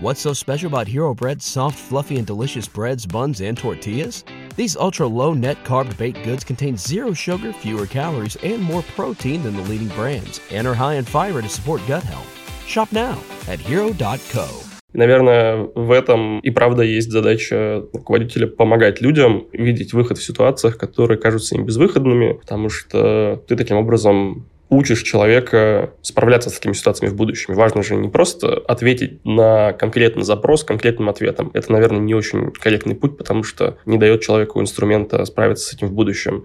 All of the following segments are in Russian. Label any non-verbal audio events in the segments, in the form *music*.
What's so special about Hero Bread's soft, fluffy, and delicious breads, buns, and tortillas? These ultra low net carb baked goods contain zero sugar, fewer calories, and more protein than the leading brands, and are high in fiber to support gut health. Shop now at hero.co. Наверное, в этом и правда есть задача руководителя помогать людям видеть выход в ситуациях, которые кажутся им безвыходными, потому что ты таким образом учишь человека справляться с такими ситуациями в будущем. Важно же не просто ответить на конкретный запрос конкретным ответом. Это, наверное, не очень корректный путь, потому что не дает человеку инструмента справиться с этим в будущем.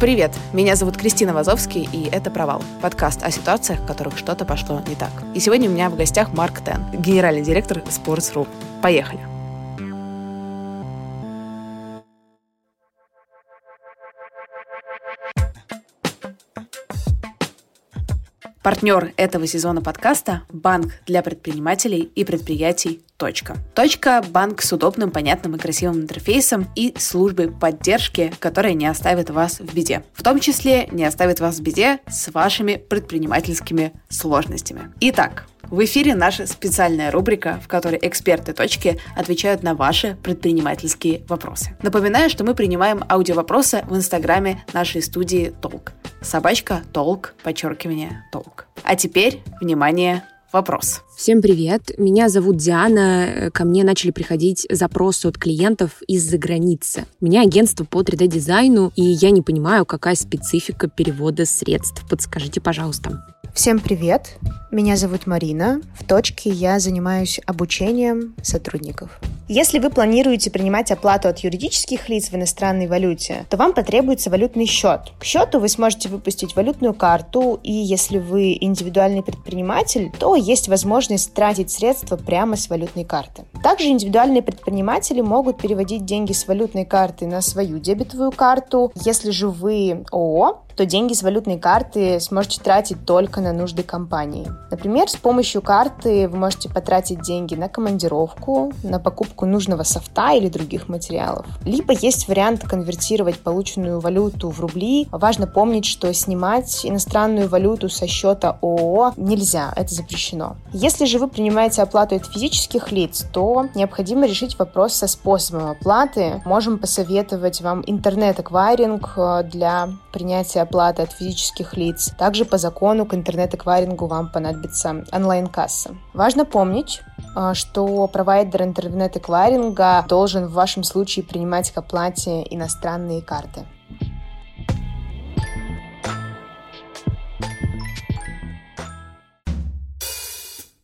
Привет, меня зовут Кристина Вазовский, и это «Провал» — подкаст о ситуациях, в которых что-то пошло не так. И сегодня у меня в гостях Марк Тен, генеральный директор Sports.ru. Поехали! Партнер этого сезона подкаста – банк для предпринимателей и предприятий «Точка». «Точка» – банк с удобным, понятным и красивым интерфейсом и службой поддержки, которая не оставит вас в беде. В том числе не оставит вас в беде с вашими предпринимательскими сложностями. Итак, в эфире наша специальная рубрика, в которой эксперты точки отвечают на ваши предпринимательские вопросы. Напоминаю, что мы принимаем аудиовопросы в инстаграме нашей студии Толк. Собачка Толк, подчеркивание Толк. А теперь, внимание, вопрос. Всем привет, меня зовут Диана. Ко мне начали приходить запросы от клиентов из-за границы. У меня агентство по 3D-дизайну, и я не понимаю, какая специфика перевода средств. Подскажите, пожалуйста. Всем привет! Меня зовут Марина. В точке я занимаюсь обучением сотрудников. Если вы планируете принимать оплату от юридических лиц в иностранной валюте, то вам потребуется валютный счет. К счету вы сможете выпустить валютную карту, и если вы индивидуальный предприниматель, то есть возможность тратить средства прямо с валютной карты. Также индивидуальные предприниматели могут переводить деньги с валютной карты на свою дебетовую карту. Если же вы ООО, то деньги с валютной карты сможете тратить только на нужды компании. Например, с помощью карты вы можете потратить деньги на командировку, на покупку нужного софта или других материалов. Либо есть вариант конвертировать полученную валюту в рубли. Важно помнить, что снимать иностранную валюту со счета ООО нельзя, это запрещено. Если же вы принимаете оплату от физических лиц, то необходимо решить вопрос со способом оплаты. Можем посоветовать вам интернет-эквайринг э, для принятия оплаты от физических лиц. Также по закону к интернет-эквайрингу вам понадобится онлайн-касса. Важно помнить, а, что провайдер интернет-эквайринга должен в вашем случае принимать к оплате иностранные карты.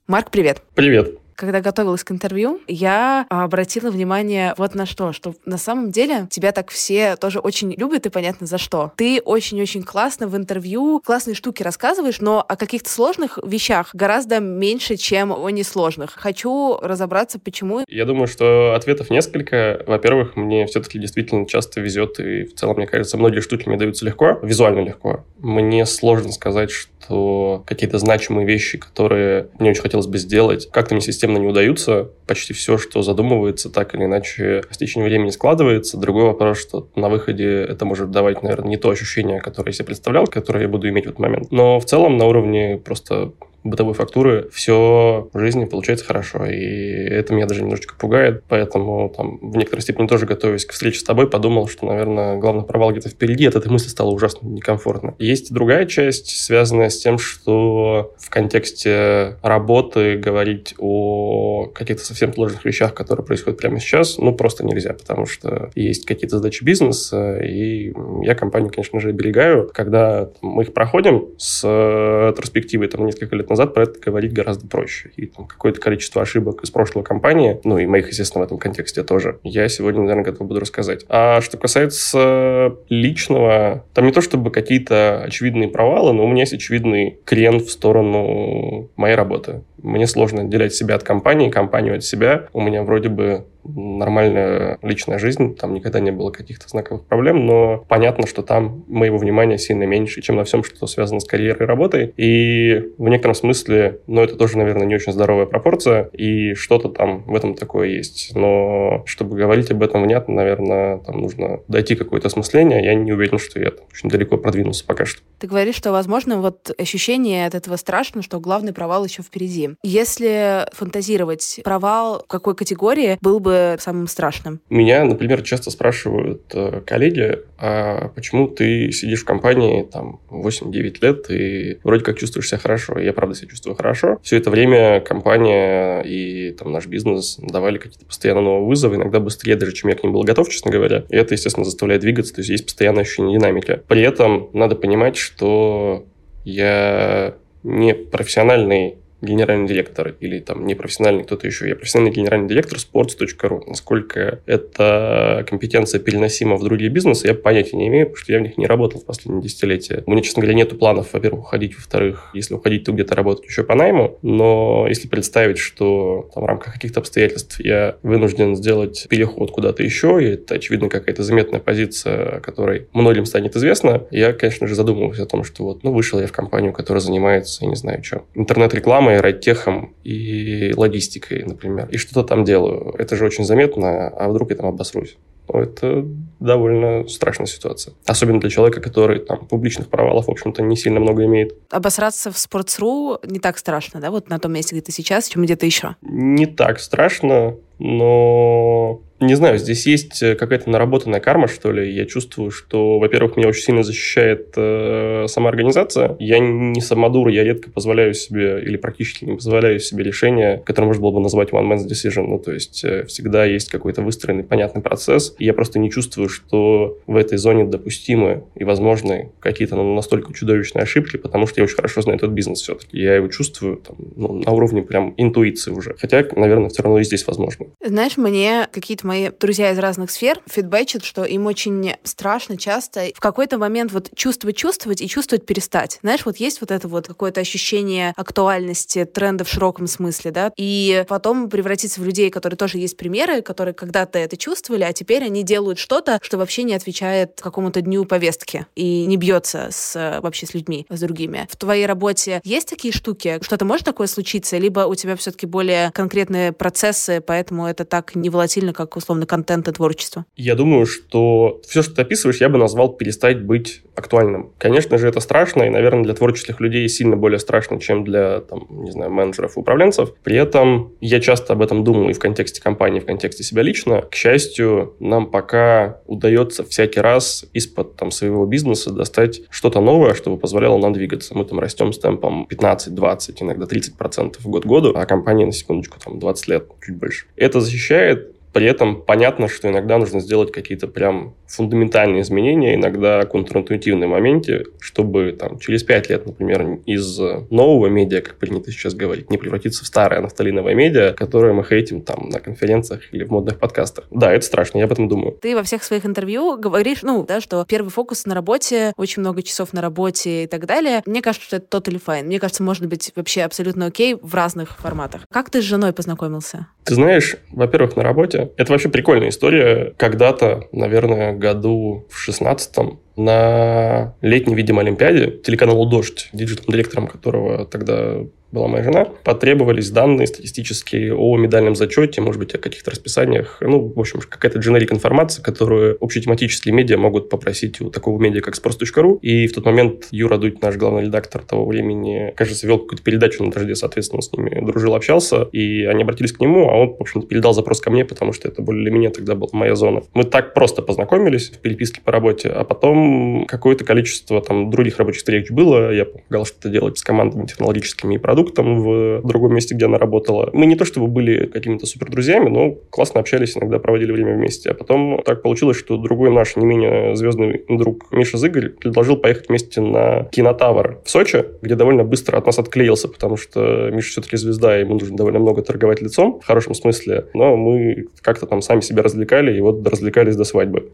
Марк, привет. Привет когда готовилась к интервью, я обратила внимание вот на что, что на самом деле тебя так все тоже очень любят и понятно за что. Ты очень-очень классно в интервью классные штуки рассказываешь, но о каких-то сложных вещах гораздо меньше, чем о несложных. Хочу разобраться, почему. Я думаю, что ответов несколько. Во-первых, мне все-таки действительно часто везет, и в целом, мне кажется, многие штуки мне даются легко, визуально легко. Мне сложно сказать, что какие-то значимые вещи, которые мне очень хотелось бы сделать, как-то мне система системно не удаются. Почти все, что задумывается, так или иначе с течением времени складывается. Другой вопрос, что на выходе это может давать, наверное, не то ощущение, которое я себе представлял, которое я буду иметь в этот момент. Но в целом на уровне просто бытовой фактуры, все в жизни получается хорошо. И это меня даже немножечко пугает. Поэтому там, в некоторой степени тоже готовясь к встрече с тобой, подумал, что, наверное, главный провал где-то впереди. От этой мысли стало ужасно некомфортно. Есть другая часть, связанная с тем, что в контексте работы говорить о каких-то совсем сложных вещах, которые происходят прямо сейчас, ну, просто нельзя, потому что есть какие-то задачи бизнеса, и я компанию, конечно же, оберегаю. Когда мы их проходим с ретроспективой там несколько лет назад про это говорить гораздо проще. И там, какое-то количество ошибок из прошлой кампании, ну и моих, естественно, в этом контексте тоже, я сегодня, наверное, готов буду рассказать. А что касается личного, там не то чтобы какие-то очевидные провалы, но у меня есть очевидный крен в сторону моей работы. Мне сложно отделять себя от компании, компанию от себя. У меня вроде бы нормальная личная жизнь, там никогда не было каких-то знаковых проблем, но понятно, что там моего внимания сильно меньше, чем на всем, что связано с карьерой и работой. И в некотором смысле, ну, это тоже, наверное, не очень здоровая пропорция, и что-то там в этом такое есть. Но чтобы говорить об этом внятно, наверное, там нужно дойти какое-то осмысление. Я не уверен, что я очень далеко продвинулся пока что. Ты говоришь, что, возможно, вот ощущение от этого страшно, что главный провал еще впереди. Если фантазировать, провал в какой категории был бы самым страшным? Меня, например, часто спрашивают э, коллеги, а почему ты сидишь в компании там 8-9 лет и вроде как чувствуешь себя хорошо. Я, правда, себя чувствую хорошо. Все это время компания и там наш бизнес давали какие-то постоянно новые вызовы, иногда быстрее даже, чем я к ним был готов, честно говоря. И это, естественно, заставляет двигаться, то есть есть постоянное ощущение динамики. При этом надо понимать, что я не профессиональный генеральный директор или там не профессиональный кто-то еще. Я профессиональный генеральный директор sports.ru. Насколько эта компетенция переносима в другие бизнесы, я понятия не имею, потому что я в них не работал в последние десятилетия. У меня, честно говоря, нет планов, во-первых, уходить, во-вторых, если уходить, то где-то работать еще по найму. Но если представить, что там, в рамках каких-то обстоятельств я вынужден сделать переход куда-то еще, и это, очевидно, какая-то заметная позиция, о которой многим станет известно, я, конечно же, задумываюсь о том, что вот, ну, вышел я в компанию, которая занимается, я не знаю, что, интернет-рекламой, рекламой, райтехом и логистикой, например, и что-то там делаю. Это же очень заметно, а вдруг я там обосрусь? Ну, это довольно страшная ситуация. Особенно для человека, который там публичных провалов, в общем-то, не сильно много имеет. Обосраться в Sports.ru не так страшно, да, вот на том месте, где ты сейчас, чем где-то еще? Не так страшно, но не знаю, здесь есть э, какая-то наработанная карма, что ли. Я чувствую, что, во-первых, меня очень сильно защищает э, сама организация. Я не самодур, я редко позволяю себе, или практически не позволяю себе решения, которое можно было бы назвать one man's decision. Ну, то есть э, всегда есть какой-то выстроенный, понятный процесс. И я просто не чувствую, что в этой зоне допустимы и возможны какие-то ну, настолько чудовищные ошибки, потому что я очень хорошо знаю этот бизнес все-таки. Я его чувствую там, ну, на уровне прям интуиции уже. Хотя, наверное, все равно и здесь возможно. Знаешь, мне какие-то мои друзья из разных сфер фидбэчат, что им очень страшно часто в какой-то момент вот чувствовать-чувствовать и чувствовать перестать. Знаешь, вот есть вот это вот какое-то ощущение актуальности тренда в широком смысле, да, и потом превратиться в людей, которые тоже есть примеры, которые когда-то это чувствовали, а теперь они делают что-то, что вообще не отвечает какому-то дню повестки и не бьется с, вообще с людьми, с другими. В твоей работе есть такие штуки? Что-то может такое случиться? Либо у тебя все-таки более конкретные процессы, поэтому это так не волатильно, как условно контент и творчество? Я думаю, что все, что ты описываешь, я бы назвал перестать быть актуальным. Конечно же, это страшно, и, наверное, для творческих людей сильно более страшно, чем для, там, не знаю, менеджеров управленцев. При этом я часто об этом думаю и в контексте компании, и в контексте себя лично. К счастью, нам пока удается всякий раз из-под там, своего бизнеса достать что-то новое, чтобы позволяло нам двигаться. Мы там растем с темпом 15, 20, иногда 30% в год году, а компания, на секундочку, там 20 лет, чуть больше. Это защищает при этом понятно, что иногда нужно сделать какие-то прям фундаментальные изменения, иногда контринтуитивные моменты, чтобы там, через пять лет, например, из нового медиа, как принято сейчас говорить, не превратиться в старое нафталиновое медиа, которое мы хейтим там на конференциях или в модных подкастах. Да, это страшно, я об этом думаю. Ты во всех своих интервью говоришь, ну, да, что первый фокус на работе, очень много часов на работе и так далее. Мне кажется, что это totally fine. Мне кажется, может быть вообще абсолютно окей в разных форматах. Как ты с женой познакомился? Ты знаешь, во-первых, на работе это вообще прикольная история. Когда-то, наверное, году в шестнадцатом на летней, видимо, Олимпиаде телеканалу «Дождь», диджитальным директором которого тогда была моя жена, потребовались данные статистические о медальном зачете, может быть, о каких-то расписаниях. Ну, в общем, какая-то дженерик информация, которую общетематические медиа могут попросить у такого медиа, как sports.ru. И в тот момент Юра Дудь, наш главный редактор того времени, кажется, вел какую-то передачу на дожде, соответственно, с ними дружил, общался. И они обратились к нему, а он, в общем-то, передал запрос ко мне, потому что это более для меня тогда была моя зона. Мы так просто познакомились в переписке по работе, а потом какое-то количество там других рабочих встреч было. Я помогал что-то делать с командами технологическими и продуктами продуктом в другом месте, где она работала. Мы не то чтобы были какими-то супер друзьями, но классно общались, иногда проводили время вместе. А потом так получилось, что другой наш не менее звездный друг Миша Зыгорь предложил поехать вместе на кинотавр в Сочи, где довольно быстро от нас отклеился, потому что Миша все-таки звезда, и ему нужно довольно много торговать лицом, в хорошем смысле. Но мы как-то там сами себя развлекали, и вот развлекались до свадьбы.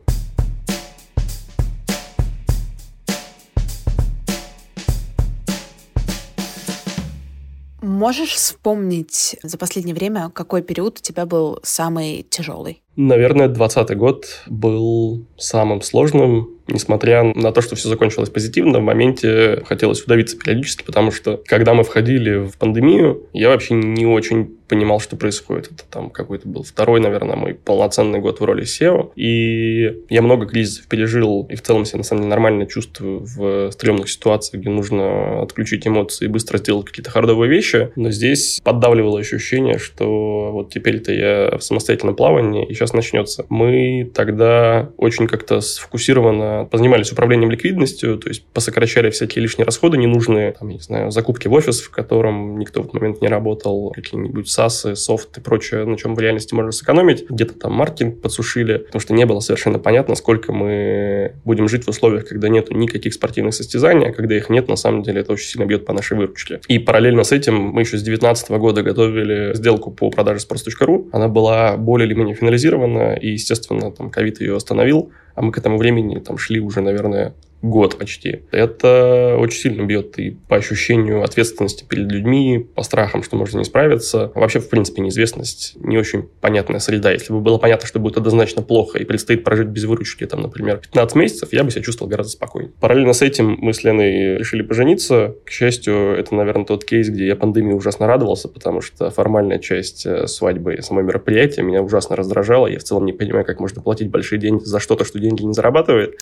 Можешь вспомнить за последнее время, какой период у тебя был самый тяжелый? Наверное, 2020 год был самым сложным, несмотря на то, что все закончилось позитивно, в моменте хотелось удавиться периодически, потому что, когда мы входили в пандемию, я вообще не очень понимал, что происходит. Это там какой-то был второй, наверное, мой полноценный год в роли SEO. И я много кризисов пережил, и в целом себя, на самом деле, нормально чувствую в стрёмных ситуациях, где нужно отключить эмоции и быстро сделать какие-то хардовые вещи. Но здесь поддавливало ощущение, что вот теперь-то я в самостоятельном плавании, и сейчас начнется. Мы тогда очень как-то сфокусированно позанимались управлением ликвидностью, то есть посокращали всякие лишние расходы ненужные, там, я не знаю, закупки в офис, в котором никто в этот момент не работал, какие-нибудь SaaS, софт и прочее, на чем в реальности можно сэкономить. Где-то там маркетинг подсушили, потому что не было совершенно понятно, сколько мы будем жить в условиях, когда нет никаких спортивных состязаний, а когда их нет, на самом деле это очень сильно бьет по нашей выручке. И параллельно с этим мы еще с 2019 года готовили сделку по продаже sports.ru. Она была более или менее финализирована, и, естественно, там ковид ее остановил, а мы к этому времени там шли уже, наверное, год почти. Это очень сильно бьет и по ощущению ответственности перед людьми, по страхам, что можно не справиться. Вообще, в принципе, неизвестность не очень понятная среда. Если бы было понятно, что будет однозначно плохо и предстоит прожить без выручки, там, например, 15 месяцев, я бы себя чувствовал гораздо спокойнее. Параллельно с этим мы с Леной решили пожениться. К счастью, это, наверное, тот кейс, где я пандемии ужасно радовался, потому что формальная часть э, свадьбы и само мероприятие меня ужасно раздражала. Я в целом не понимаю, как можно платить большие деньги за что-то, что деньги не зарабатывает.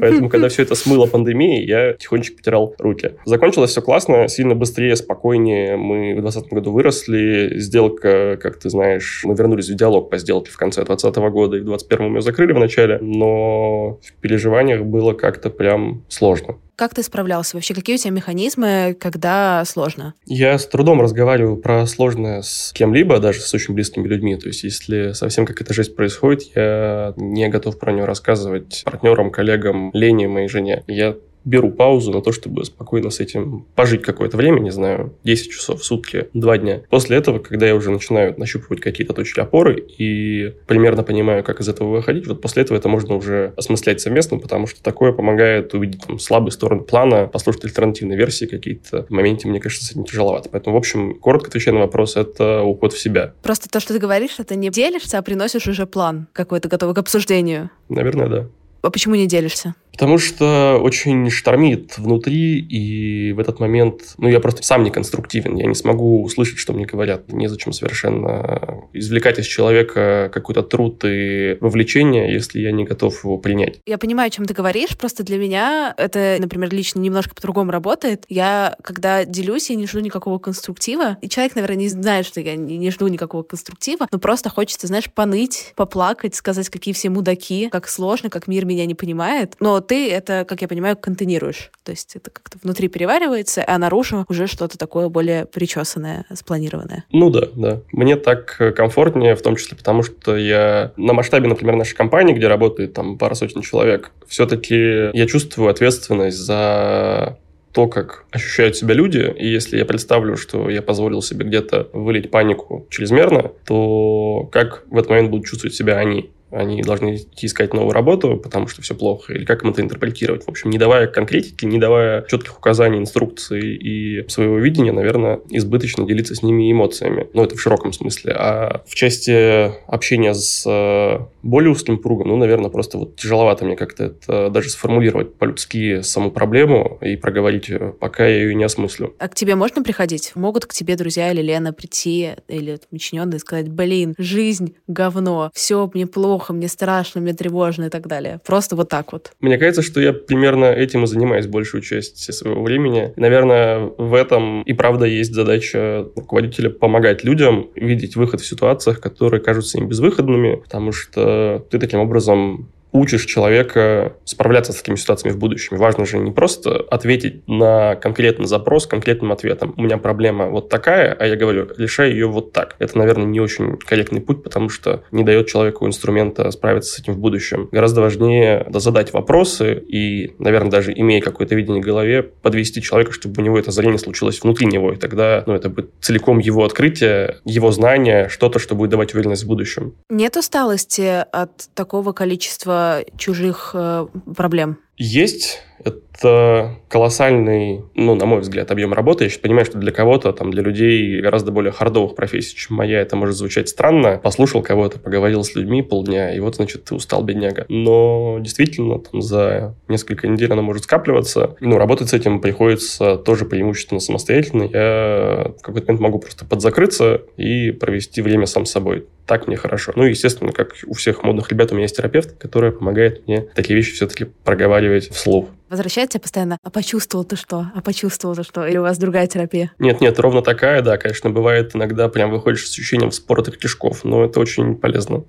Поэтому, когда все это смыло пандемией, я тихонечко потирал руки. Закончилось все классно, сильно быстрее, спокойнее. Мы в 2020 году выросли. Сделка, как ты знаешь, мы вернулись в диалог по сделке в конце 2020 года, и в 2021 мы ее закрыли в начале. Но в переживаниях было как-то прям сложно. Как ты справлялся вообще? Какие у тебя механизмы, когда сложно? Я с трудом разговариваю про сложное с кем-либо, даже с очень близкими людьми. То есть, если совсем как эта жесть происходит, я не готов про нее рассказывать партнерам, коллегам, Лене, моей жене. Я беру паузу на то, чтобы спокойно с этим пожить какое-то время, не знаю, 10 часов в сутки, 2 дня. После этого, когда я уже начинаю нащупывать какие-то точки опоры и примерно понимаю, как из этого выходить, вот после этого это можно уже осмыслять совместно, потому что такое помогает увидеть там, слабые стороны плана, послушать альтернативные версии какие-то. В моменте, мне кажется, с этим тяжеловато. Поэтому, в общем, коротко отвечая на вопрос, это уход в себя. Просто то, что ты говоришь, это не делишься, а приносишь уже план какой-то готовый к обсуждению. Наверное, да. А почему не делишься? Потому что очень штормит внутри, и в этот момент, ну, я просто сам не конструктивен, я не смогу услышать, что мне говорят. Незачем совершенно извлекать из человека какой-то труд и вовлечение, если я не готов его принять. Я понимаю, о чем ты говоришь, просто для меня это, например, лично немножко по-другому работает. Я, когда делюсь, я не жду никакого конструктива, и человек, наверное, не знает, что я не жду никакого конструктива, но просто хочется, знаешь, поныть, поплакать, сказать, какие все мудаки, как сложно, как мир меня не понимает. Но ты это, как я понимаю, контейнируешь. То есть это как-то внутри переваривается, а наружу уже что-то такое более причесанное, спланированное. Ну да, да. Мне так комфортнее, в том числе потому, что я на масштабе, например, нашей компании, где работает там пара сотен человек, все-таки я чувствую ответственность за то, как ощущают себя люди, и если я представлю, что я позволил себе где-то вылить панику чрезмерно, то как в этот момент будут чувствовать себя они? Они должны искать новую работу, потому что все плохо, или как им это интерпретировать. В общем, не давая конкретики, не давая четких указаний, инструкций и своего видения, наверное, избыточно делиться с ними эмоциями. Ну, это в широком смысле. А в части общения с э, более узким кругом, ну, наверное, просто вот тяжеловато мне как-то это даже сформулировать по-людски саму проблему и проговорить, пока я ее не осмыслю. А к тебе можно приходить? Могут к тебе друзья или Лена прийти, или подчиненные сказать, блин, жизнь говно, все мне плохо, плохо, мне страшно, мне тревожно и так далее. Просто вот так вот. Мне кажется, что я примерно этим и занимаюсь большую часть своего времени. Наверное, в этом и правда есть задача руководителя помогать людям видеть выход в ситуациях, которые кажутся им безвыходными, потому что ты таким образом учишь человека справляться с такими ситуациями в будущем. Важно же не просто ответить на конкретный запрос конкретным ответом. У меня проблема вот такая, а я говорю, решай ее вот так. Это, наверное, не очень корректный путь, потому что не дает человеку инструмента справиться с этим в будущем. Гораздо важнее задать вопросы и, наверное, даже имея какое-то видение в голове, подвести человека, чтобы у него это зрение случилось внутри него. И тогда ну, это будет целиком его открытие, его знание, что-то, что будет давать уверенность в будущем. Нет усталости от такого количества чужих э, проблем? Есть, Это колоссальный, ну, на мой взгляд, объем работы. Я сейчас понимаю, что для кого-то, там, для людей гораздо более хардовых профессий, чем моя, это может звучать странно. Послушал кого-то, поговорил с людьми полдня, и вот, значит, ты устал, бедняга. Но действительно, там, за несколько недель она может скапливаться. Ну, работать с этим приходится тоже преимущественно самостоятельно. Я в какой-то момент могу просто подзакрыться и провести время сам с собой. Так мне хорошо. Ну, естественно, как у всех модных ребят, у меня есть терапевт, который помогает мне такие вещи все-таки проговаривать вслух. Возвращается постоянно, а почувствовал ты что? А почувствовал ты что? Или у вас другая терапия? Нет, нет, ровно такая, да, конечно, бывает иногда прям выходишь с ощущением споротых кишков, но это очень полезно.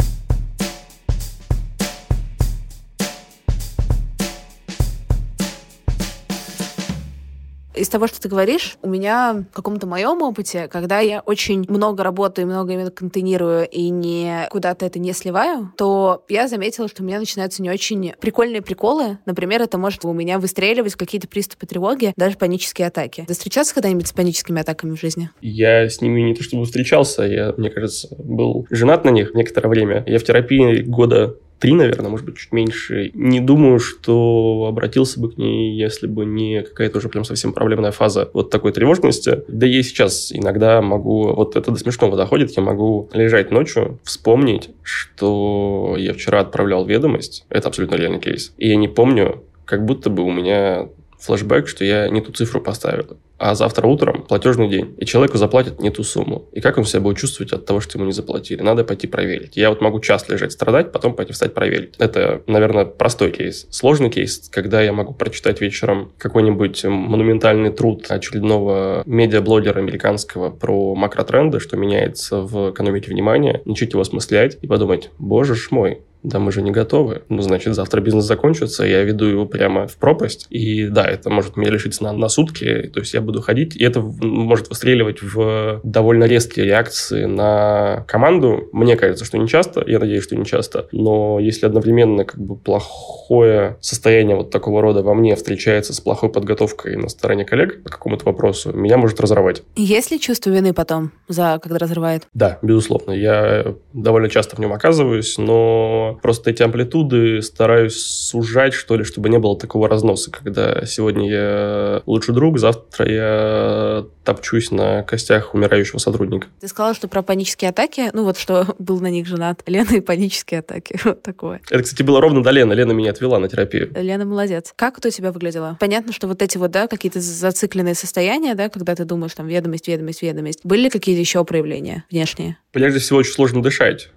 Из того, что ты говоришь, у меня в каком-то моем опыте, когда я очень много работаю, много именно контейнирую и не куда-то это не сливаю, то я заметила, что у меня начинаются не очень прикольные приколы. Например, это может у меня выстреливать какие-то приступы тревоги, даже панические атаки. Ты встречался когда-нибудь с паническими атаками в жизни? Я с ними не то чтобы встречался, я, мне кажется, был женат на них некоторое время. Я в терапии года три, наверное, может быть, чуть меньше. Не думаю, что обратился бы к ней, если бы не какая-то уже прям совсем проблемная фаза вот такой тревожности. Да я сейчас иногда могу, вот это до смешного доходит, я могу лежать ночью, вспомнить, что я вчера отправлял ведомость, это абсолютно реальный кейс, и я не помню, как будто бы у меня флешбэк, что я не ту цифру поставил. А завтра утром платежный день, и человеку заплатят не ту сумму. И как он себя будет чувствовать от того, что ему не заплатили? Надо пойти проверить. Я вот могу час лежать, страдать, потом пойти встать проверить. Это, наверное, простой кейс. Сложный кейс, когда я могу прочитать вечером какой-нибудь монументальный труд очередного медиаблогера американского про макротренды, что меняется в экономике внимания, начать его осмыслять и подумать, боже ж мой, да мы же не готовы. Ну, значит, завтра бизнес закончится, я веду его прямо в пропасть. И да, это может меня лишить на, на сутки. То есть я буду ходить, и это может выстреливать в довольно резкие реакции на команду. Мне кажется, что не часто, я надеюсь, что не часто. Но если одновременно как бы плохое состояние вот такого рода во мне встречается с плохой подготовкой на стороне коллег по какому-то вопросу, меня может разорвать. Есть ли чувство вины потом, за когда разрывает? Да, безусловно. Я довольно часто в нем оказываюсь, но просто эти амплитуды стараюсь сужать, что ли, чтобы не было такого разноса, когда сегодня я лучший друг, завтра я топчусь на костях умирающего сотрудника. Ты сказала, что про панические атаки, ну вот что *laughs* был на них женат. Лена и панические атаки. *laughs* Вот такое. Это, кстати, было ровно до Лены. Лена меня отвела на терапию. Лена молодец. Как это у тебя выглядело? Понятно, что вот эти вот, да, какие-то зацикленные состояния, да, когда ты думаешь, там, ведомость, ведомость, ведомость. Были ли какие-то еще проявления внешние? Прежде всего, очень сложно дышать.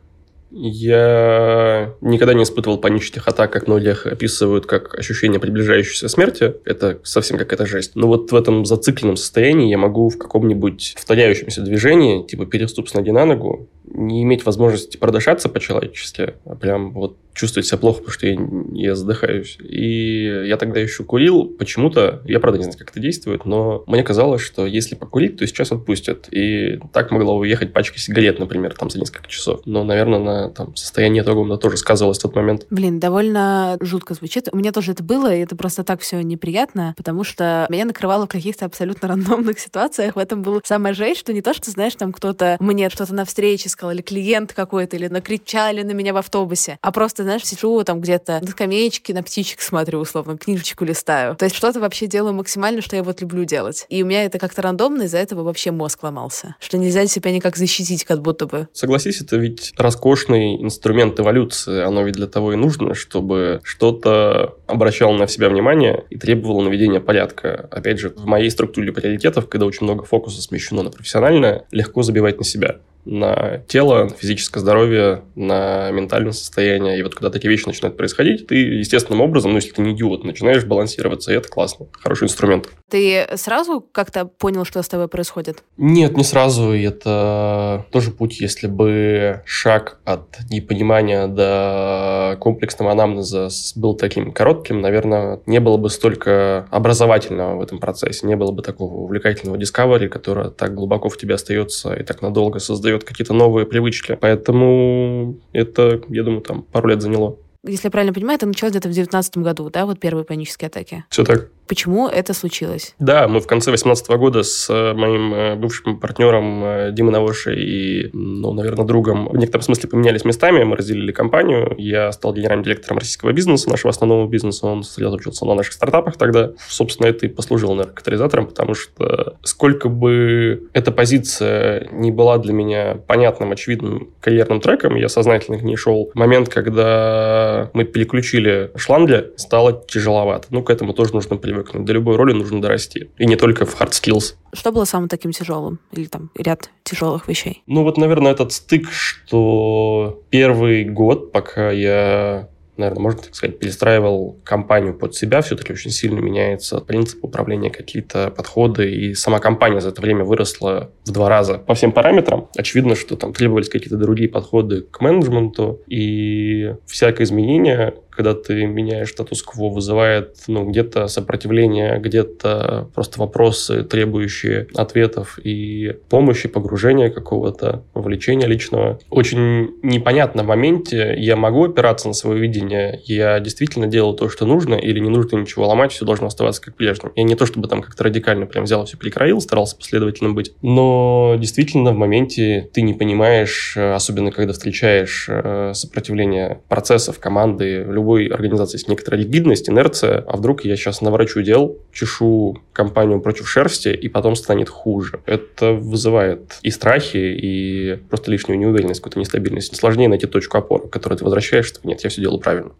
Я никогда не испытывал панических атак, как многие их описывают, как ощущение приближающейся смерти. Это совсем какая-то жесть. Но вот в этом зацикленном состоянии я могу в каком-нибудь повторяющемся движении, типа переступ с ноги на ногу, не иметь возможности продышаться по-человечески, а прям вот чувствовать себя плохо, потому что я, я задыхаюсь. И я тогда еще курил. Почему-то, я правда не знаю, как это действует, но мне казалось, что если покурить, то сейчас отпустят. И так могла уехать пачка сигарет, например, там за несколько часов. Но, наверное, на там, состояние того тоже сказывалось в тот момент. Блин, довольно жутко звучит. У меня тоже это было, и это просто так все неприятно, потому что меня накрывало в каких-то абсолютно рандомных *laughs* ситуациях. В этом было самое жесть, что не то, что, знаешь, там кто-то мне что-то на встрече сказал, или клиент какой-то, или накричали на меня в автобусе, а просто знаешь, сижу там где-то на скамеечке, на птичек смотрю, условно, книжечку листаю. То есть что-то вообще делаю максимально, что я вот люблю делать. И у меня это как-то рандомно, из-за этого вообще мозг ломался. Что нельзя себя никак защитить, как будто бы. Согласись, это ведь роскошный инструмент эволюции. Оно ведь для того и нужно, чтобы что-то обращало на себя внимание и требовало наведения порядка. Опять же, в моей структуре приоритетов, когда очень много фокуса смещено на профессиональное, легко забивать на себя на тело, на физическое здоровье, на ментальное состояние. И вот когда такие вещи начинают происходить, ты естественным образом, ну, если ты не идиот, начинаешь балансироваться, и это классно. Хороший инструмент. Ты сразу как-то понял, что с тобой происходит? Нет, не сразу. И это тоже путь, если бы шаг от непонимания до комплексного анамнеза был таким коротким, наверное, не было бы столько образовательного в этом процессе, не было бы такого увлекательного discovery, которое так глубоко в тебе остается и так надолго создает какие-то новые привычки. Поэтому это, я думаю, там пару лет заняло. Если я правильно понимаю, это началось где-то в 2019 году, да, вот первые панические атаки? Все так. Почему это случилось? Да, мы в конце 2018 года с э, моим э, бывшим партнером э, Димой Навошей и, ну, наверное, другом в некотором смысле поменялись местами. Мы разделили компанию. Я стал генеральным директором российского бизнеса, нашего основного бизнеса. Он сосредоточился на наших стартапах тогда. Собственно, это и послужило, наверное, катализатором, потому что сколько бы эта позиция не была для меня понятным, очевидным карьерным треком, я сознательно к ней шел. Момент, когда мы переключили шлангли, стало тяжеловато. Ну, к этому тоже нужно привыкнуть. До любой роли нужно дорасти. И не только в hard skills. Что было самым таким тяжелым? Или там ряд тяжелых вещей? Ну вот, наверное, этот стык, что первый год, пока я наверное, можно так сказать, перестраивал компанию под себя, все-таки очень сильно меняется принцип управления, какие-то подходы, и сама компания за это время выросла в два раза по всем параметрам. Очевидно, что там требовались какие-то другие подходы к менеджменту, и всякое изменение когда ты меняешь статус-кво, вызывает ну, где-то сопротивление, где-то просто вопросы, требующие ответов и помощи, погружения какого-то, вовлечения личного. Очень непонятно в моменте, я могу опираться на свое видение, я действительно делал то, что нужно, или не нужно ничего ломать, все должно оставаться как прежним. Я не то, чтобы там как-то радикально прям взял все перекроил, старался последовательным быть, но действительно в моменте ты не понимаешь, особенно когда встречаешь э, сопротивление процессов, команды, любого любой организации есть некоторая ригидность, инерция, а вдруг я сейчас наворачу дел, чешу компанию против шерсти, и потом станет хуже. Это вызывает и страхи, и просто лишнюю неуверенность, какую-то нестабильность. Сложнее найти точку опоры, к которой ты возвращаешься, нет, я все делаю правильно.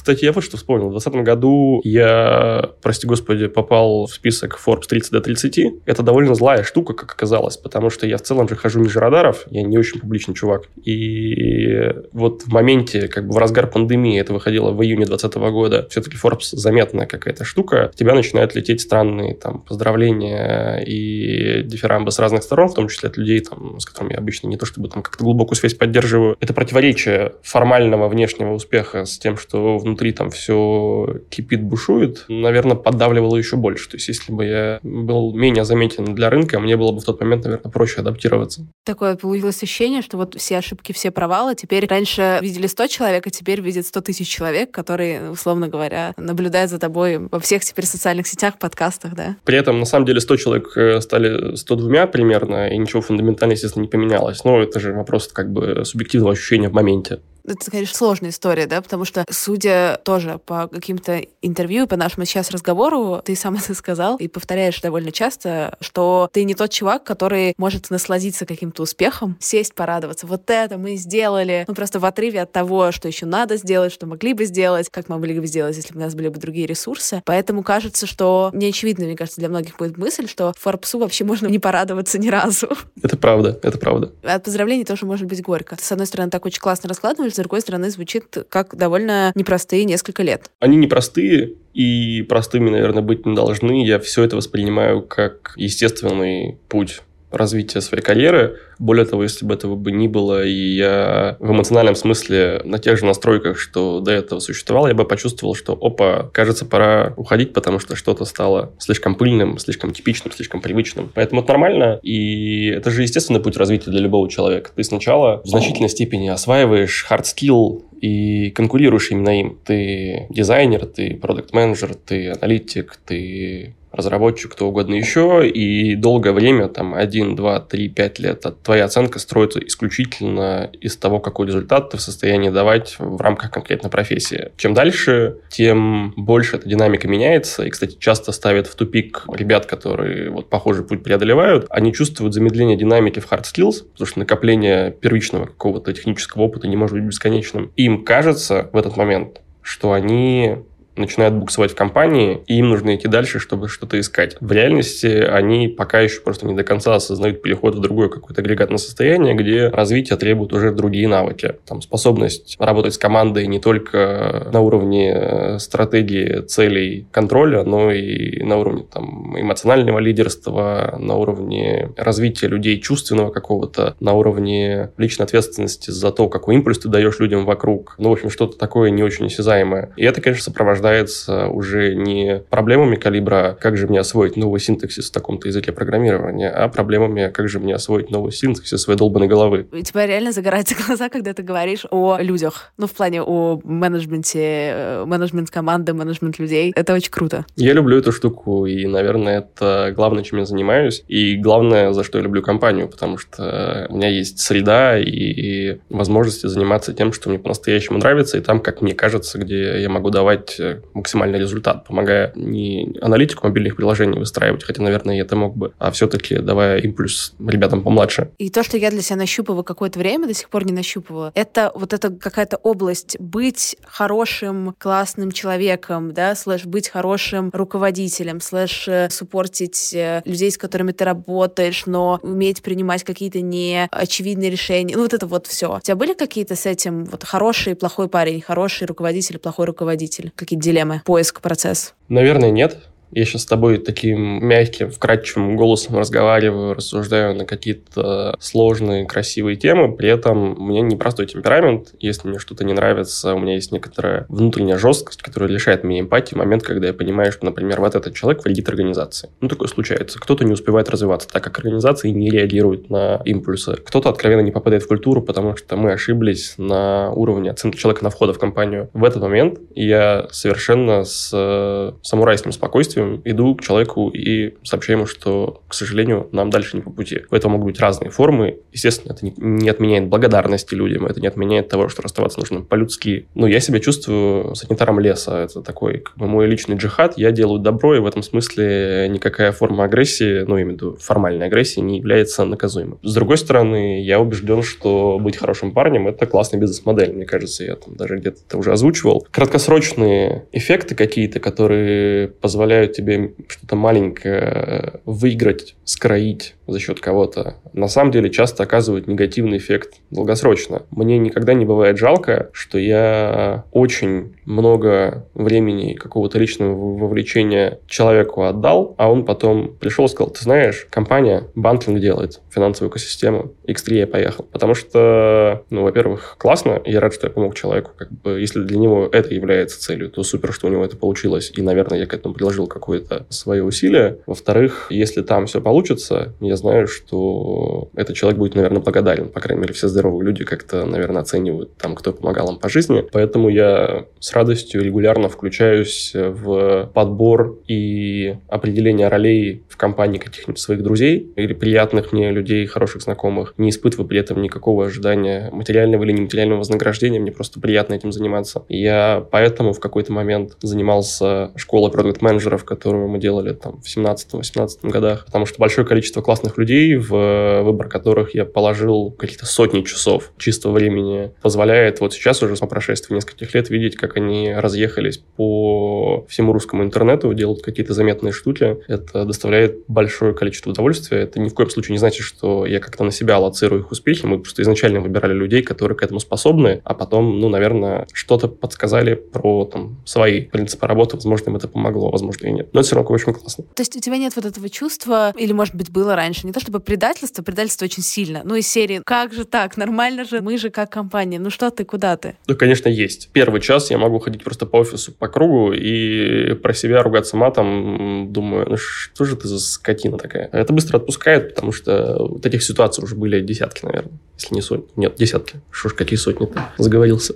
Кстати, я вот что вспомнил. В 2020 году я, прости господи, попал в список Forbes 30 до 30. Это довольно злая штука, как оказалось, потому что я в целом же хожу ниже радаров, я не очень публичный чувак. И вот в моменте, как бы в разгар пандемии, это выходило в июне 2020 года, все-таки Forbes заметная какая-то штука, тебя начинают лететь странные там поздравления и дифирамбы с разных сторон, в том числе от людей, там, с которыми я обычно не то чтобы там как-то глубокую связь поддерживаю. Это противоречие формального внешнего успеха с тем, что внутри там все кипит, бушует, наверное, поддавливало еще больше. То есть, если бы я был менее заметен для рынка, мне было бы в тот момент, наверное, проще адаптироваться. Такое получилось ощущение, что вот все ошибки, все провалы, теперь раньше видели 100 человек, а теперь видят 100 тысяч человек, которые, условно говоря, наблюдают за тобой во всех теперь социальных сетях, подкастах, да? При этом, на самом деле, 100 человек э, стали 102 примерно, и ничего фундаментально, естественно, не поменялось. Но это же вопрос как бы субъективного ощущения в моменте. Это, конечно, сложная история, да, потому что, судя тоже по каким-то интервью, по нашему сейчас разговору, ты сам это сказал и повторяешь довольно часто, что ты не тот чувак, который может насладиться каким-то успехом, сесть, порадоваться. Вот это мы сделали. Ну, просто в отрыве от того, что еще надо сделать, что могли бы сделать, как мы могли бы сделать, если бы у нас были бы другие ресурсы. Поэтому кажется, что не очевидно, мне кажется, для многих будет мысль, что Форбсу вообще можно не порадоваться ни разу. Это правда, это правда. От поздравлений тоже может быть горько. Ты, с одной стороны, так очень классно раскладываешь, другой стороны, звучит как довольно непростые несколько лет. Они непростые, и простыми, наверное, быть не должны. Я все это воспринимаю как естественный путь развития своей карьеры. Более того, если бы этого бы не было, и я в эмоциональном смысле на тех же настройках, что до этого существовал, я бы почувствовал, что, опа, кажется, пора уходить, потому что что-то стало слишком пыльным, слишком типичным, слишком привычным. Поэтому это нормально, и это же естественный путь развития для любого человека. Ты сначала в значительной степени осваиваешь hard skill, и конкурируешь именно им. Ты дизайнер, ты продукт-менеджер, ты аналитик, ты разработчик, кто угодно еще, и долгое время, там, 1, 2, 3, 5 лет, твоя оценка строится исключительно из того, какой результат ты в состоянии давать в рамках конкретной профессии. Чем дальше, тем больше эта динамика меняется, и, кстати, часто ставят в тупик ребят, которые вот похожий путь преодолевают, они чувствуют замедление динамики в hard skills, потому что накопление первичного какого-то технического опыта не может быть бесконечным. Им кажется в этот момент, что они начинают буксовать в компании, и им нужно идти дальше, чтобы что-то искать. В реальности они пока еще просто не до конца осознают переход в другое какое-то агрегатное состояние, где развитие требует уже другие навыки. Там способность работать с командой не только на уровне э, стратегии, целей, контроля, но и на уровне там, эмоционального лидерства, на уровне развития людей чувственного какого-то, на уровне личной ответственности за то, какой импульс ты даешь людям вокруг. Ну, в общем, что-то такое не очень осязаемое. И это, конечно, сопровождает рождается уже не проблемами калибра «как же мне освоить новый синтаксис в таком-то языке программирования», а проблемами «как же мне освоить новый синтаксис своей долбанной головы». У тебя реально загораются *laughs* глаза, когда ты говоришь о людях. Ну, в плане о менеджменте, э, менеджмент команды, менеджмент людей. Это очень круто. Я люблю эту штуку, и, наверное, это главное, чем я занимаюсь, и главное, за что я люблю компанию, потому что у меня есть среда и возможности заниматься тем, что мне по-настоящему нравится, и там, как мне кажется, где я могу давать максимальный результат, помогая не аналитику мобильных приложений выстраивать, хотя, наверное, я это мог бы, а все-таки давая импульс ребятам помладше. И то, что я для себя нащупываю какое-то время, до сих пор не нащупывала, это вот эта какая-то область быть хорошим, классным человеком, да, слэш быть хорошим руководителем, слэш э, суппортить э, людей, с которыми ты работаешь, но уметь принимать какие-то неочевидные решения. Ну, вот это вот все. У тебя были какие-то с этим вот хороший и плохой парень, хороший руководитель плохой руководитель? Какие-то дилеммы, поиск, процесс? Наверное, нет. Я сейчас с тобой таким мягким, вкрадчивым голосом разговариваю, рассуждаю на какие-то сложные, красивые темы. При этом у меня непростой темперамент. Если мне что-то не нравится, у меня есть некоторая внутренняя жесткость, которая лишает меня эмпатии в момент, когда я понимаю, что, например, вот этот человек вредит организации. Ну, такое случается. Кто-то не успевает развиваться, так как организации не реагируют на импульсы. Кто-то откровенно не попадает в культуру, потому что мы ошиблись на уровне оценки человека на входа в компанию. В этот момент я совершенно с э, самурайским спокойствием действием иду к человеку и сообщаю ему, что, к сожалению, нам дальше не по пути. У этого могут быть разные формы. Естественно, это не, отменяет благодарности людям, это не отменяет того, что расставаться нужно по-людски. Но я себя чувствую санитаром леса. Это такой как бы, мой личный джихад. Я делаю добро, и в этом смысле никакая форма агрессии, ну, именно виду формальной агрессии, не является наказуемой. С другой стороны, я убежден, что быть хорошим парнем – это классная бизнес-модель. Мне кажется, я там даже где-то это уже озвучивал. Краткосрочные эффекты какие-то, которые позволяют тебе что-то маленькое выиграть, скроить за счет кого-то, на самом деле часто оказывают негативный эффект долгосрочно. Мне никогда не бывает жалко, что я очень много времени какого-то личного вовлечения человеку отдал, а он потом пришел и сказал, ты знаешь, компания банкинг делает, финансовую экосистему, X3 я поехал. Потому что, ну, во-первых, классно, я рад, что я помог человеку. Как бы, если для него это является целью, то супер, что у него это получилось, и, наверное, я к этому приложил какое-то свое усилие. Во-вторых, если там все получится, я знаю, что этот человек будет, наверное, благодарен. По крайней мере, все здоровые люди как-то, наверное, оценивают там, кто помогал им по жизни. Поэтому я с радостью регулярно включаюсь в подбор и определение ролей в компании каких-нибудь своих друзей или приятных мне людей, хороших знакомых, не испытывая при этом никакого ожидания материального или нематериального вознаграждения. Мне просто приятно этим заниматься. Я поэтому в какой-то момент занимался школой продукт-менеджеров, которую мы делали там в 17-18 годах, потому что большое количество классных людей, в выбор которых я положил каких-то сотни часов чистого времени, позволяет вот сейчас уже по прошествии нескольких лет видеть, как они разъехались по всему русскому интернету, делают какие-то заметные штуки. Это доставляет большое количество удовольствия. Это ни в коем случае не значит, что я как-то на себя аллоцирую их успехи. Мы просто изначально выбирали людей, которые к этому способны, а потом, ну, наверное, что-то подсказали про там, свои принципы работы. Возможно, им это помогло, возможно, и нет. Но это все равно очень классно. То есть у тебя нет вот этого чувства, или, может быть, было раньше, не то чтобы предательство, предательство очень сильно, ну, из серии «Как же так? Нормально же, мы же как компания, ну что ты, куда ты?» Да, конечно, есть. Первый час я могу ходить просто по офису по кругу и про себя ругаться матом, думаю, ну что же ты за скотина такая? Это быстро отпускает, потому что вот этих ситуаций уже были десятки, наверное, если не сотни. Нет, десятки. Что ж, какие сотни-то? Заговорился.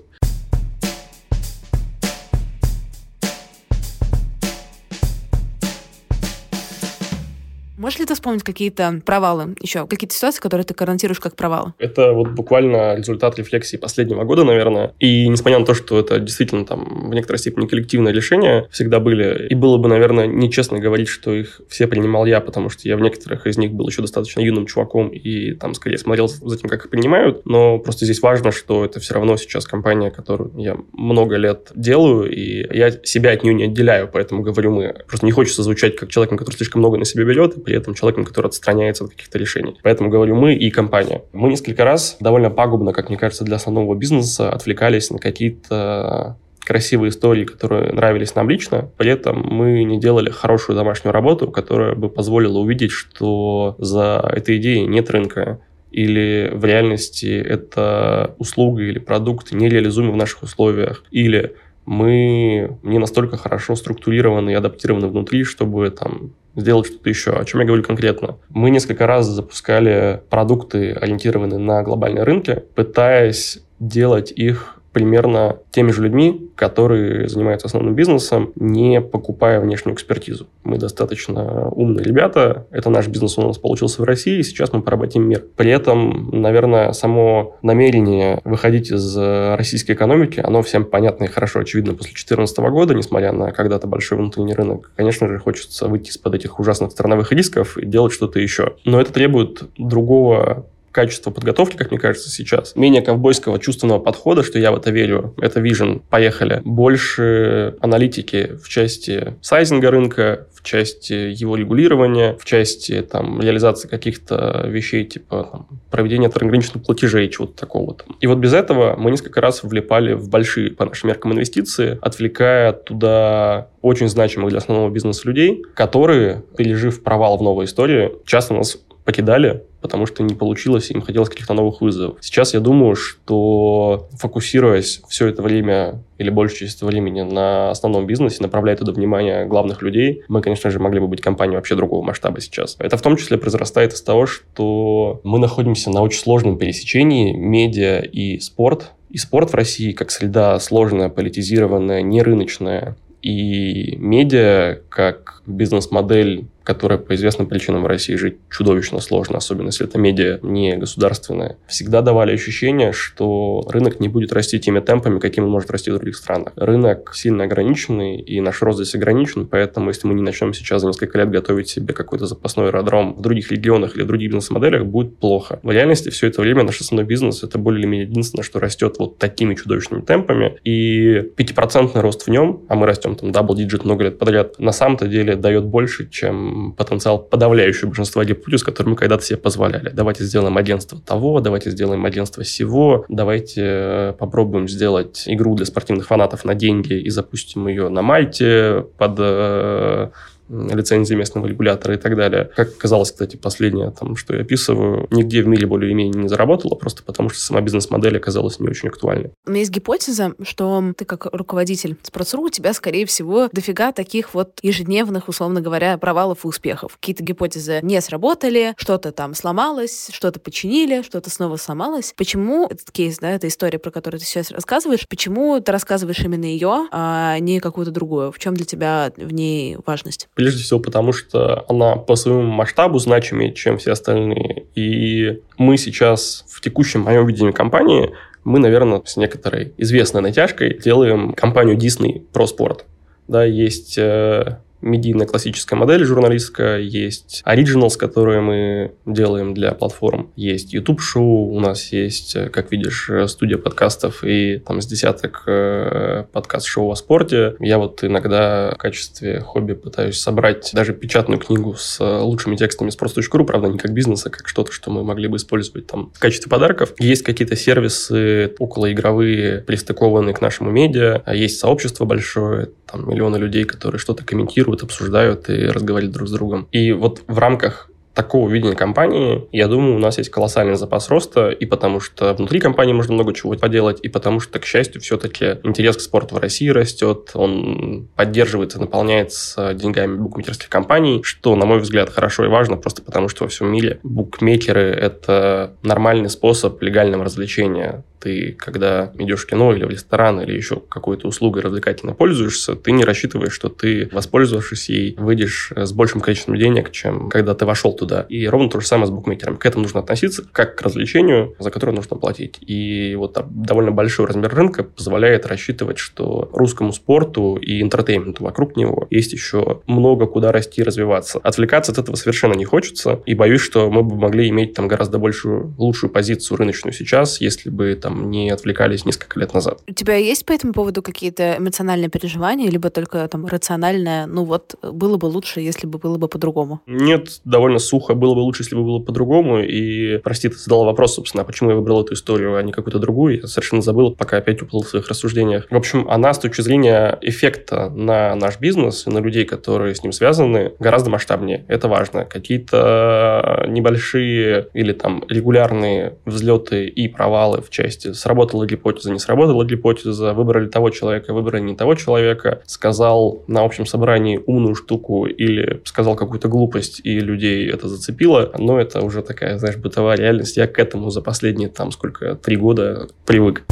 Можешь ли ты вспомнить какие-то провалы еще? Какие-то ситуации, которые ты гарантируешь как провалы? Это вот буквально результат рефлексии последнего года, наверное. И несмотря на то, что это действительно там в некоторой степени коллективное решение всегда были, и было бы, наверное, нечестно говорить, что их все принимал я, потому что я в некоторых из них был еще достаточно юным чуваком и там скорее смотрел за тем, как их принимают. Но просто здесь важно, что это все равно сейчас компания, которую я много лет делаю, и я себя от нее не отделяю, поэтому говорю мы. Просто не хочется звучать как человеком, который слишком много на себя берет, и при этом человеком, который отстраняется от каких-то решений. Поэтому говорю мы и компания. Мы несколько раз довольно пагубно, как мне кажется, для основного бизнеса отвлекались на какие-то красивые истории, которые нравились нам лично. При этом мы не делали хорошую домашнюю работу, которая бы позволила увидеть, что за этой идеей нет рынка, или в реальности это услуга или продукт нереализуемый в наших условиях, или мы не настолько хорошо структурированы и адаптированы внутри, чтобы там сделать что-то еще. О чем я говорю конкретно? Мы несколько раз запускали продукты, ориентированные на глобальные рынки, пытаясь делать их примерно теми же людьми, которые занимаются основным бизнесом, не покупая внешнюю экспертизу. Мы достаточно умные ребята, это наш бизнес у нас получился в России, сейчас мы поработим мир. При этом, наверное, само намерение выходить из российской экономики, оно всем понятно и хорошо очевидно после 2014 года, несмотря на когда-то большой внутренний рынок. Конечно же, хочется выйти из-под этих ужасных страновых рисков и делать что-то еще. Но это требует другого качество подготовки, как мне кажется, сейчас. Менее ковбойского чувственного подхода, что я в это верю. Это вижен. Поехали. Больше аналитики в части сайзинга рынка, в части его регулирования, в части там, реализации каких-то вещей, типа там, проведения трансграничных платежей, чего-то такого. вот. И вот без этого мы несколько раз влипали в большие, по нашим меркам, инвестиции, отвлекая туда очень значимых для основного бизнеса людей, которые, пережив провал в новой истории, часто нас покидали, потому что не получилось, им хотелось каких-то новых вызовов. Сейчас я думаю, что фокусируясь все это время или большую часть времени на основном бизнесе, направляя туда внимание главных людей, мы, конечно же, могли бы быть компанией вообще другого масштаба сейчас. Это в том числе произрастает из того, что мы находимся на очень сложном пересечении медиа и спорт. И спорт в России как среда сложная, политизированная, нерыночная, и медиа как бизнес-модель которая по известным причинам в России жить чудовищно сложно, особенно если это медиа не государственное, всегда давали ощущение, что рынок не будет расти теми темпами, каким он может расти в других странах. Рынок сильно ограниченный, и наш рост здесь ограничен, поэтому если мы не начнем сейчас за несколько лет готовить себе какой-то запасной аэродром в других регионах или в других бизнес-моделях, будет плохо. В реальности все это время наш основной бизнес это более или менее единственное, что растет вот такими чудовищными темпами, и 5% рост в нем, а мы растем там double-digit много лет подряд, на самом-то деле дает больше, чем потенциал подавляющего большинства гипотез, которые мы когда-то себе позволяли. Давайте сделаем агентство того, давайте сделаем агентство всего, давайте э, попробуем сделать игру для спортивных фанатов на деньги и запустим ее на Мальте под э, лицензии местного регулятора и так далее. Как оказалось, кстати, последнее, там, что я описываю, нигде в мире более-менее не заработало, просто потому что сама бизнес-модель оказалась не очень актуальной. У меня есть гипотеза, что ты как руководитель спортсру, у тебя, скорее всего, дофига таких вот ежедневных, условно говоря, провалов и успехов. Какие-то гипотезы не сработали, что-то там сломалось, что-то починили, что-то снова сломалось. Почему этот кейс, да, эта история, про которую ты сейчас рассказываешь, почему ты рассказываешь именно ее, а не какую-то другую? В чем для тебя в ней важность? Прежде всего потому, что она по своему масштабу значимее, чем все остальные. И мы сейчас в текущем моем видении компании, мы, наверное, с некоторой известной натяжкой делаем компанию Disney про спорт. Да, есть э, медийная классическая модель журналистская, есть Originals, которые мы делаем для платформ, есть YouTube-шоу, у нас есть, э, как видишь, э, студия подкастов и там с десяток э, подкаст-шоу о спорте. Я вот иногда в качестве хобби пытаюсь собрать даже печатную книгу с лучшими текстами с просто.ру, правда, не как бизнес, а как что-то, что мы могли бы использовать там в качестве подарков. Есть какие-то сервисы околоигровые, пристыкованные к нашему медиа, а есть сообщество большое, там миллионы людей, которые что-то комментируют, обсуждают и разговаривают друг с другом. И вот в рамках такого видения компании, я думаю, у нас есть колоссальный запас роста, и потому что внутри компании можно много чего поделать, и потому что, к счастью, все-таки интерес к спорту в России растет, он поддерживается, наполняется деньгами букмекерских компаний, что, на мой взгляд, хорошо и важно, просто потому что во всем мире букмекеры – это нормальный способ легального развлечения ты, когда идешь в кино или в ресторан, или еще какой-то услугой развлекательно пользуешься, ты не рассчитываешь, что ты, воспользовавшись ей, выйдешь с большим количеством денег, чем когда ты вошел туда. И ровно то же самое с букмекером. К этому нужно относиться как к развлечению, за которое нужно платить. И вот довольно большой размер рынка позволяет рассчитывать, что русскому спорту и интертейменту вокруг него есть еще много куда расти и развиваться. Отвлекаться от этого совершенно не хочется, и боюсь, что мы бы могли иметь там гораздо большую, лучшую позицию рыночную сейчас, если бы там там не отвлекались несколько лет назад. У тебя есть по этому поводу какие-то эмоциональные переживания, либо только там рациональное, ну вот, было бы лучше, если бы было бы по-другому? Нет, довольно сухо, было бы лучше, если бы было по-другому, и, прости, ты задал вопрос, собственно, а почему я выбрал эту историю, а не какую-то другую, я совершенно забыл, пока опять уплыл в своих рассуждениях. В общем, она с точки зрения эффекта на наш бизнес и на людей, которые с ним связаны, гораздо масштабнее. Это важно. Какие-то небольшие или там регулярные взлеты и провалы в части есть сработала гипотеза, не сработала гипотеза, выбрали того человека, выбрали не того человека, сказал на общем собрании умную штуку или сказал какую-то глупость, и людей это зацепило, но это уже такая, знаешь, бытовая реальность. Я к этому за последние, там, сколько, три года привык.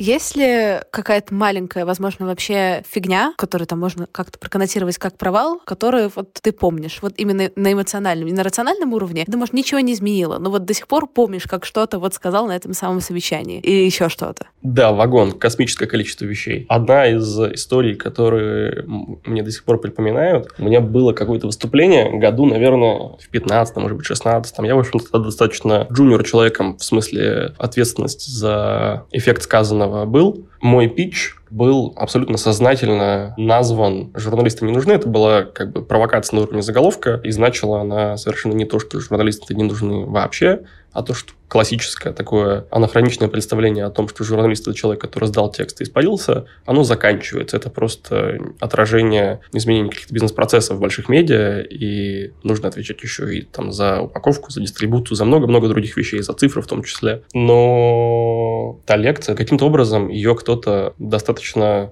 Есть ли какая-то маленькая, возможно, вообще фигня, которую там можно как-то проконнотировать как провал, которую вот ты помнишь, вот именно на эмоциональном, не на рациональном уровне, ты, может, ничего не изменило, но вот до сих пор помнишь, как что-то вот сказал на этом самом совещании или еще что-то? Да, вагон, космическое количество вещей. Одна из историй, которые мне до сих пор припоминают, у меня было какое-то выступление году, наверное, в 15 может быть, 16 Я, в общем-то, достаточно джуниор человеком в смысле ответственность за эффект сказанного был. Мой пич был абсолютно сознательно назван «Журналисты не нужны». Это была как бы провокация на уровне заголовка, и значила она совершенно не то, что журналисты не нужны вообще, а то, что классическое такое анахроничное представление о том, что журналист – это человек, который сдал текст и испарился, оно заканчивается. Это просто отражение изменений каких-то бизнес-процессов в больших медиа, и нужно отвечать еще и там за упаковку, за дистрибуцию, за много-много других вещей, за цифры в том числе. Но та лекция, каким-то образом ее кто-то достаточно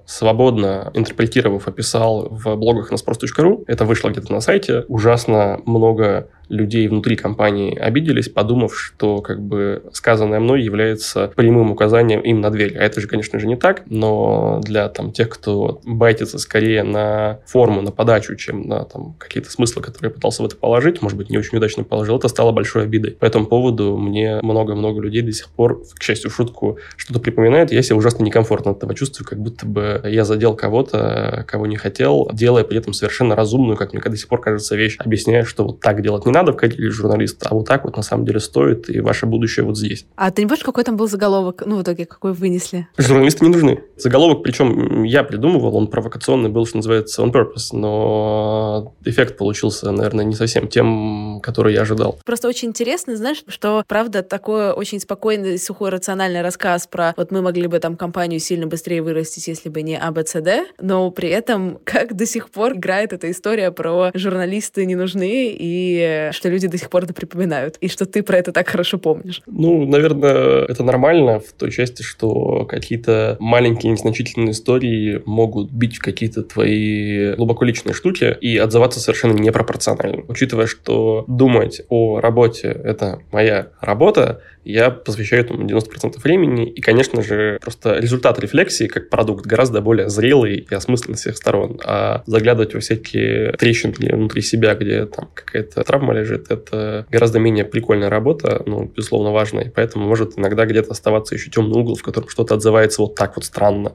свободно интерпретировав, описал в блогах на sпрос.ru. Это вышло где-то на сайте. Ужасно много людей внутри компании обиделись, подумав, что как бы сказанное мной является прямым указанием им на дверь. А это же, конечно же, не так, но для там, тех, кто байтится скорее на форму, на подачу, чем на там, какие-то смыслы, которые я пытался в это положить, может быть, не очень удачно положил, это стало большой обидой. По этому поводу мне много-много людей до сих пор, к счастью, шутку что-то припоминает. Я себя ужасно некомфортно от этого чувствую, как будто бы я задел кого-то, кого не хотел, делая при этом совершенно разумную, как мне до сих пор кажется, вещь, объясняя, что вот так делать не надо, надо в карьере журналиста, а вот так вот на самом деле стоит, и ваше будущее вот здесь. А ты не помнишь, какой там был заголовок, ну, в итоге, какой вынесли? Журналисты не нужны. Заголовок, причем я придумывал, он провокационный был, что называется, on purpose, но эффект получился, наверное, не совсем тем, который я ожидал. Просто очень интересно, знаешь, что, правда, такой очень спокойный, сухой, рациональный рассказ про вот мы могли бы там компанию сильно быстрее вырастить, если бы не АБЦД, но при этом *laughs* как до сих пор играет эта история про журналисты не нужны и что люди до сих пор это припоминают, и что ты про это так хорошо помнишь. Ну, наверное, это нормально в той части, что какие-то маленькие незначительные истории могут бить в какие-то твои глубоко личные штуки и отзываться совершенно непропорционально. Учитывая, что думать о работе — это моя работа, я посвящаю этому 90% времени. И, конечно же, просто результат рефлексии как продукт гораздо более зрелый и осмысленный с всех сторон. А заглядывать во всякие трещинки внутри себя, где там какая-то травма лежит, это гораздо менее прикольная работа, ну, безусловно, важная. И поэтому может иногда где-то оставаться еще темный угол, в котором что-то отзывается вот так вот странно.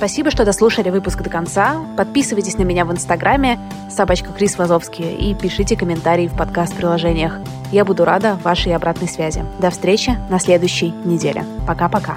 Спасибо, что дослушали выпуск до конца. Подписывайтесь на меня в Инстаграме собачка Крис Вазовский и пишите комментарии в подкаст-приложениях. Я буду рада вашей обратной связи. До встречи на следующей неделе. Пока-пока.